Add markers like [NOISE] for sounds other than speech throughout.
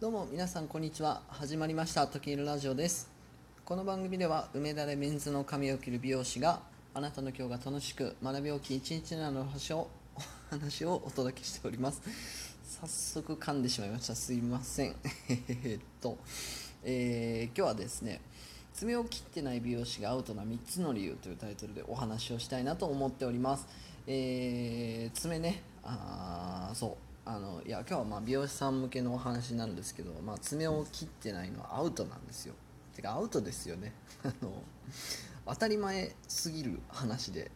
どうも皆さんこんにちは。始まりました。時いるラジオです。この番組では梅田でメンズの髪を切る美容師があなたの今日が楽しく学びおき一日などの話を話をお届けしております。早速噛んでしまいました。すいません。えっと、えー、今日はですね爪を切ってない美容師がアウトな3つの理由というタイトルでお話をしたいなと思っております、えー、爪ねあそう。あのいや今日はまあ美容師さん向けのお話になるんですけど、まあ、爪を切ってないのはアウトなんですよ。てかアウトですよね。[LAUGHS] あの当たり前すぎる話で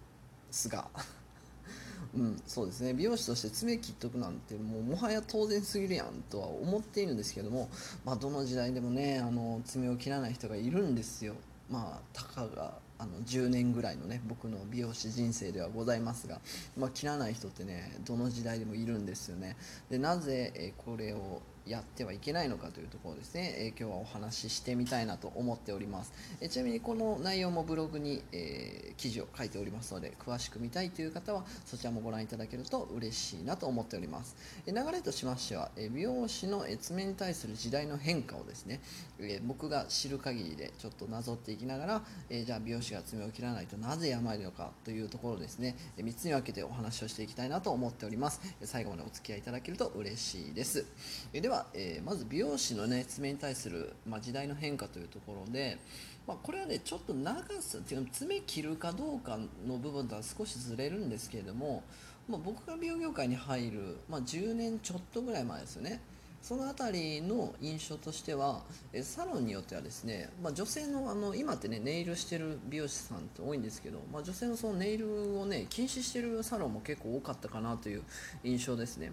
すが。[LAUGHS] うんそうですね。美容師として爪切っとくなんてもうもはや当然すぎるやんとは思っているんですけども、まあ、どの時代でもねあの爪を切らない人がいるんですよ。まあたかがあの10年ぐらいのね僕の美容師人生ではございますが、まあ、切らない人ってねどの時代でもいるんですよね。でなぜ、えこれをやってはいけないのかというところですね、えー、今日はお話ししてみたいなと思っております、え、ちなみにこの内容もブログに、え、記事を書いておりますので詳しく見たいという方はそちらもご覧いただけると嬉しいなと思っております、え流れとしましては、え美容師の爪に対する時代の変化をですね、え僕が知る限りでちょっとなぞっていきながら、えじゃあ美容師が爪を切らないとなぜ病のかというところですね、え3つに分けてお話をしていきたいなと思っております。え最後までお付き合いいただけると嬉しいです、えでは、えまず美容師のね爪に対する、まあ、時代の変化というところで、まあ、これはねちょっと長さっていうか爪切るかどうかの部分とは少しずれるんですけれども、まあ、僕が美容業界に入る、ま、10年ちょっとぐらい前ですよね。その辺りの印象としてはサロンによってはですね、まあ、女性のあの今ってねネイルしてる美容師さんって多いんですけど、まあ、女性のそのネイルをね禁止してるサロンも結構多かったかなという印象ですね。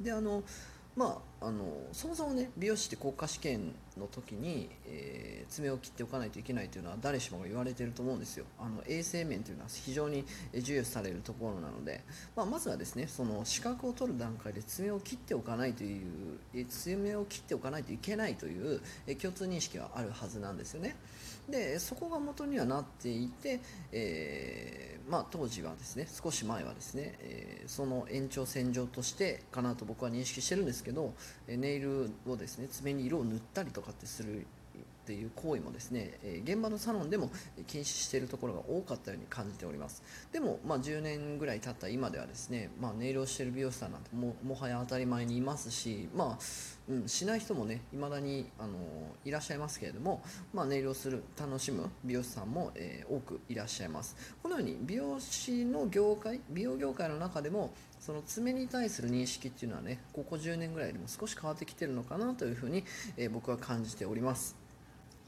であのまあ、あのそもそもね美容師って国家試験の時に、えー、爪を切っておかないといけないというのは誰しもが言われていると思うんですよ。あの衛生面というのは非常に重要視されるところなので、まあ、まずはですねその資格を取る段階で爪を切っておかないという爪を切っておかないといけないという共通認識はあるはずなんですよね。でそこが元にはなっていて、えー、まあ、当時はですね少し前はですね、えー、その延長線上としてかなと僕は認識してるんですけどネイルをですね爪に色を塗ったりとかってするっていう行為もですね、え現場のサロンでも禁止しているところが多かったように感じております。でも、まあ、10年ぐらい経った今ではですね、まあ、ネイルをしている美容師さんなんてももはや当たり前にいますし、まあうん、しない人もね未だにあのいらっしゃいますけれども、まあ、ネイルをする楽しむ美容師さんも、えー、多くいらっしゃいます。このように美容師の業界美容業界の中でもその爪に対する認識っていうのはねここ10年ぐらいでも少し変わってきてるのかなというふうに、えー、僕は感じております。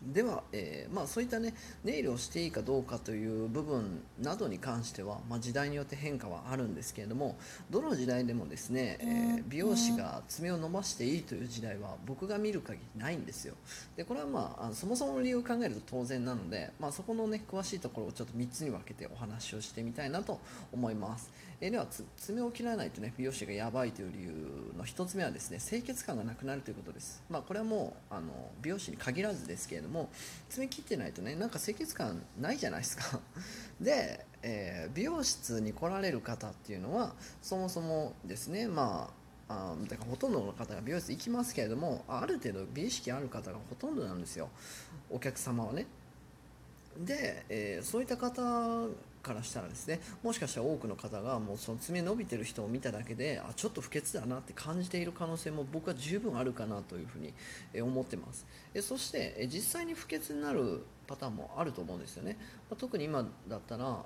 では、えー、まあ、そういったねネイルをしていいかどうかという部分などに関しては、まあ、時代によって変化はあるんですけれどもどの時代でもですね、えー、美容師が爪を伸ばしていいという時代は僕が見る限りないんですよ。でこれはまあそもそもの理由を考えると当然なので、まあ、そこのね詳しいところをちょっと3つに分けてお話をしてみたいなと思いますえ、では爪を切らないとね美容師がやばいという理由の1つ目はですね清潔感がなくなるということです、まあ、これはもうあの美容師に限らずですけれども爪切ってないとねなんか清潔感ないじゃないですか。[LAUGHS] で、えー、美容室に来られる方っていうのはそもそもですねまああだからほとんどの方が美容室行きますけれどもある程度美意識ある方がほとんどなんですよ。お客様はね。で、えー、そういった方からしたらですねもしかしたら多くの方がもうその爪伸びてる人を見ただけであちょっと不潔だなって感じている可能性も僕は十分あるかなというふうに思ってます。そして実際に不潔になるパターンもあると思うんですよね、まあ、特に今だったらあの、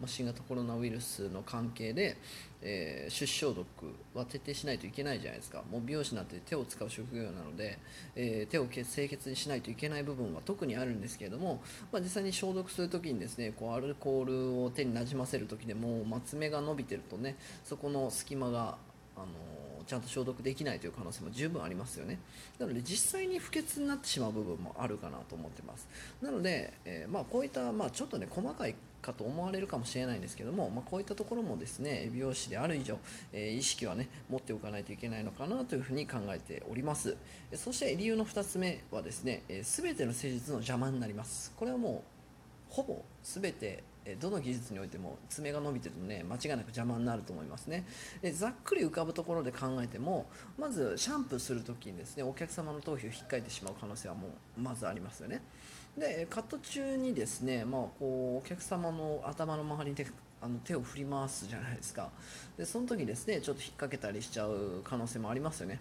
まあ、新型コロナウイルスの関係で、えー、手指消毒は徹底しないといけないじゃないですか。もう美容師なんて手を使う職業なので、えー、手を清潔にしないといけない部分は特にあるんですけれども、まあ、実際に消毒するときにですねこうアルコールを手になじませる時でも、まあ、爪が伸びてるとねそこの隙間があのちゃんと消毒できないという可能性も十分ありますよね。なので実際に不潔になってしまう部分もあるかなと思ってます。なので、えー、まあ、こういった、まあ、ちょっとね細かいかと思われるかもしれないんですけども、まあ、こういったところもですね美容師である以上、えー、意識はね持っておかないといけないのかなというふうに考えております。そして理由の2つ目はですね、えー、全ての施術の邪魔になります。これはもうほぼ全てどの技術においても爪が伸びてるとね間違いなく邪魔になると思いますね。でざっくり浮かぶところで考えてもまずシャンプーする時にですねお客様の頭皮を引っかいてしまう可能性はもうまずありますよね。でカット中にですね、まあ、こうお客様の頭の周りであの手を振り回すじゃないですか。でその時ですねちょっと引っ掛けたりしちゃう可能性もありますよね。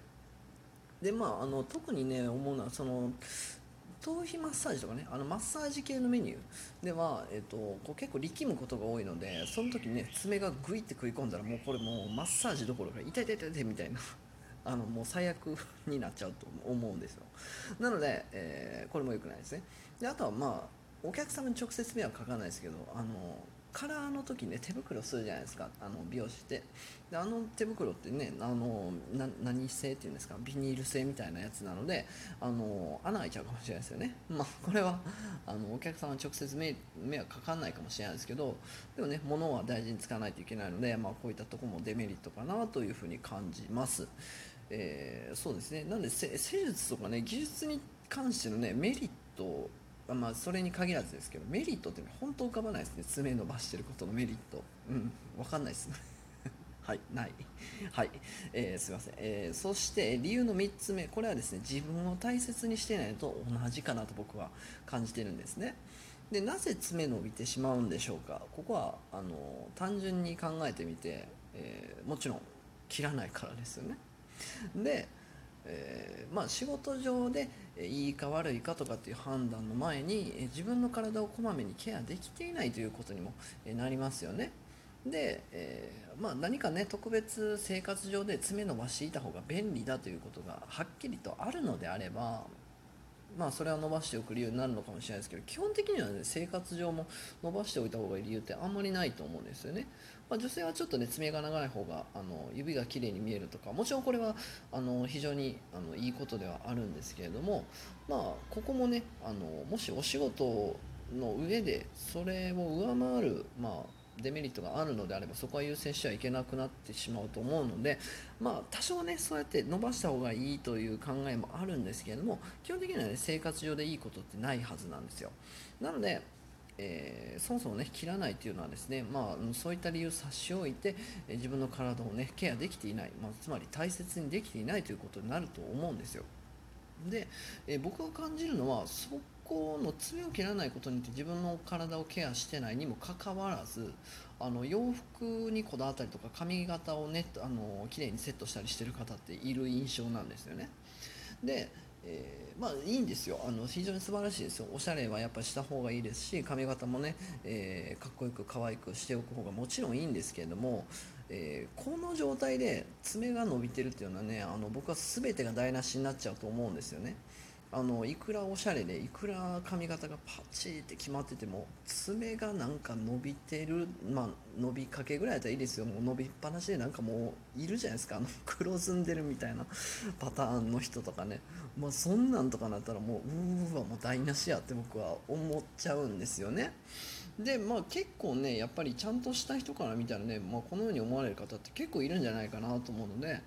でまああの特にね思うのはその頭皮マッサージとかねあのマッサージ系のメニューでは、えーと、こう結構力むことが多いのでその時ね爪がグイって食い込んだらもうこれもうマッサージどころか痛い痛い痛い痛いみたいな [LAUGHS] あのもう最悪になっちゃうと思うんですよ。なので、えー、これも良くないですね。であとはまあお客様に直接目はかかないですけどあのカラーの時ね手袋するじゃないですか。あの美容師って。であの手袋ってねあの何製っていうんですか？ビニール製みたいなやつなのであの穴開いちゃうかもしれないですよね。[LAUGHS] まあこれはあのお客様直接目目はかかんないかもしれないですけどでもね物は大事に使わないといけないので、まあ、こういったとこもデメリットかなというふうに感じます。えー、そうですね。なんで施術とかね技術に関してのねメリットまあ、それに限らずですけどメリットって本当浮かばないですね。爪伸ばしてることのメリット。うん分かんないですね。[LAUGHS] はいない。[LAUGHS] はい、えー、すいません、えー、そして理由の3つ目。これはですね自分を大切にしてないと同じかなと僕は感じてるんですね。でなぜ爪伸びてしまうんでしょうか。ここはあの単純に考えてみて、えー、もちろん切らないからですよね。でえー、まあ、仕事上でいいか悪いかとかっていう判断の前に自分の体をこまめにケアできていないということにもなりますよね。で、えー、まあ、何かね特別生活上で爪伸ばしていた方が便利だということがはっきりとあるのであればまあそれは伸ばしておく理由になるのかもしれないですけど基本的にはね生活上も伸ばしておいた方がいい理由ってあんまりないと思うんですよね。まあ、女性はちょっとね爪が長い方があの指が綺麗に見えるとかもちろんこれはあの非常にあのいいことではあるんですけれどもまあここもねあのもしお仕事の上でそれを上回るまあデメリットがあるのであればそこは優先してはいけなくなってしまうと思うので、まあ、多少ねそうやって伸ばした方がいいという考えもあるんですけれども基本的には、ね、生活上でいいことってないはずなんですよ。なのでえー、そもそもね切らないというのはですね、まあ、そういった理由を差し置いて、え自分の体をねケアできていない、まあ、つまり大切にできていないということになると思うんですよ。で、えー、僕が感じるのはそこの爪を切らないことによって自分の体をケアしてないにもかかわらずあの洋服にこだわったりとか髪型をねあの綺麗にセットしたりしてる方っている印象なんですよね。で、えー、まあいいんですよあの非常に素晴らしいですよおしゃれはやっぱした方がいいですし髪型もね、えー、かっこよく可愛くしておく方がもちろんいいんですけれどもえー、この状態で爪が伸びてるっていうのはねあの僕は全てが台無しになっちゃうと思うんですよね。あのいくらおしゃれでいくら髪型がパチって決まってても爪がなんか伸びてるまあ伸びかけぐらいだったらいいですよ。もう伸びっぱなしでなんかもういるじゃないですか。あの黒ずんでるみたいなパターンの人とかね。まあそんなんとかなったらもううわもう台無しやって僕は思っちゃうんですよね。でまあ結構ねやっぱりちゃんとした人から見たらね、まあ、このように思われる方って結構いるんじゃないかなと思うので、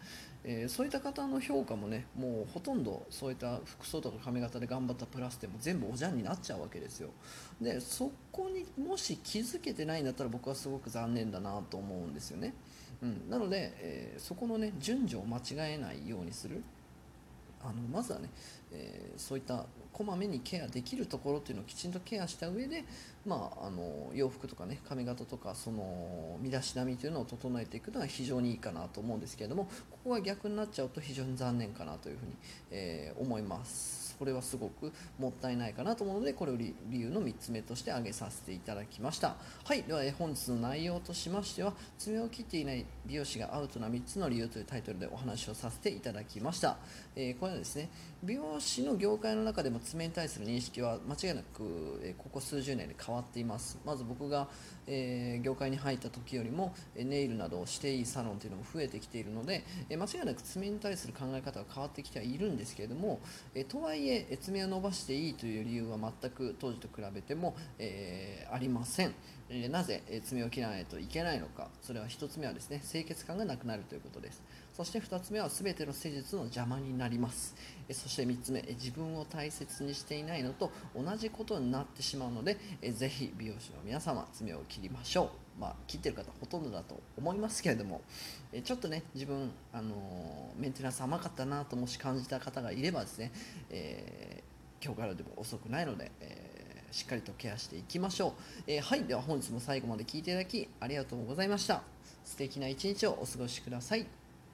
えー、そういった方の評価もねもうほとんどそういった服装とか髪型で頑張ったプラスでも全部おじゃんになっちゃうわけですよ。でそこにもし気づけてないんだったら僕はすごく残念だなと思うんですよね、うん、なので、えー、そこのね順序を間違えないようにする。あのまずはね、えー、そういったこまめにケアできるところっていうのをきちんとケアした上で、まあ、あの洋服とかね髪型とかその身だしなみというのを整えていくのは非常にいいかなと思うんですけれどもここが逆になっちゃうと非常に残念かなというふうに、えー、思います。これはすごくもったいないかなと思うのでこれを理由の3つ目として挙げさせていただきました。はい。では本日の内容としましては爪を切っていない美容師がアウトな3つの理由というタイトルでお話をさせていただきました、えー、これはですね美容師の業界の中でも爪に対する認識は間違いなく、えここ数十年で変わっています。まず僕が、えー、業界に入った時よりもネイルなどをしていいサロンというのも増えてきているので、え間違いなく爪に対する考え方が変わってきてはいるんですけれども、えとはいええ爪を伸ばしていいという理由は全く当時と比べても、えー、ありません、えー、なぜ、え爪を切らないといけないのか。それは1つ目はですね清潔感がなくなるということです。そして2つ目は全ての施術の邪魔になります。えそして3つ目自分を大切にしていないのと同じことになってしまうのでえぜひ美容師の皆様爪を切りましょう。まあ、切ってる方ほとんどだと思いますけれどもえちょっとね自分、あのメンテナンス甘かったなともし感じた方がいればですね、えー、今日からでも遅くないので、えーしっかりとケアしていきましょう、えーはいでは本日も最後まで聞いていただきありがとうございました。素敵な一日をお過ごしください。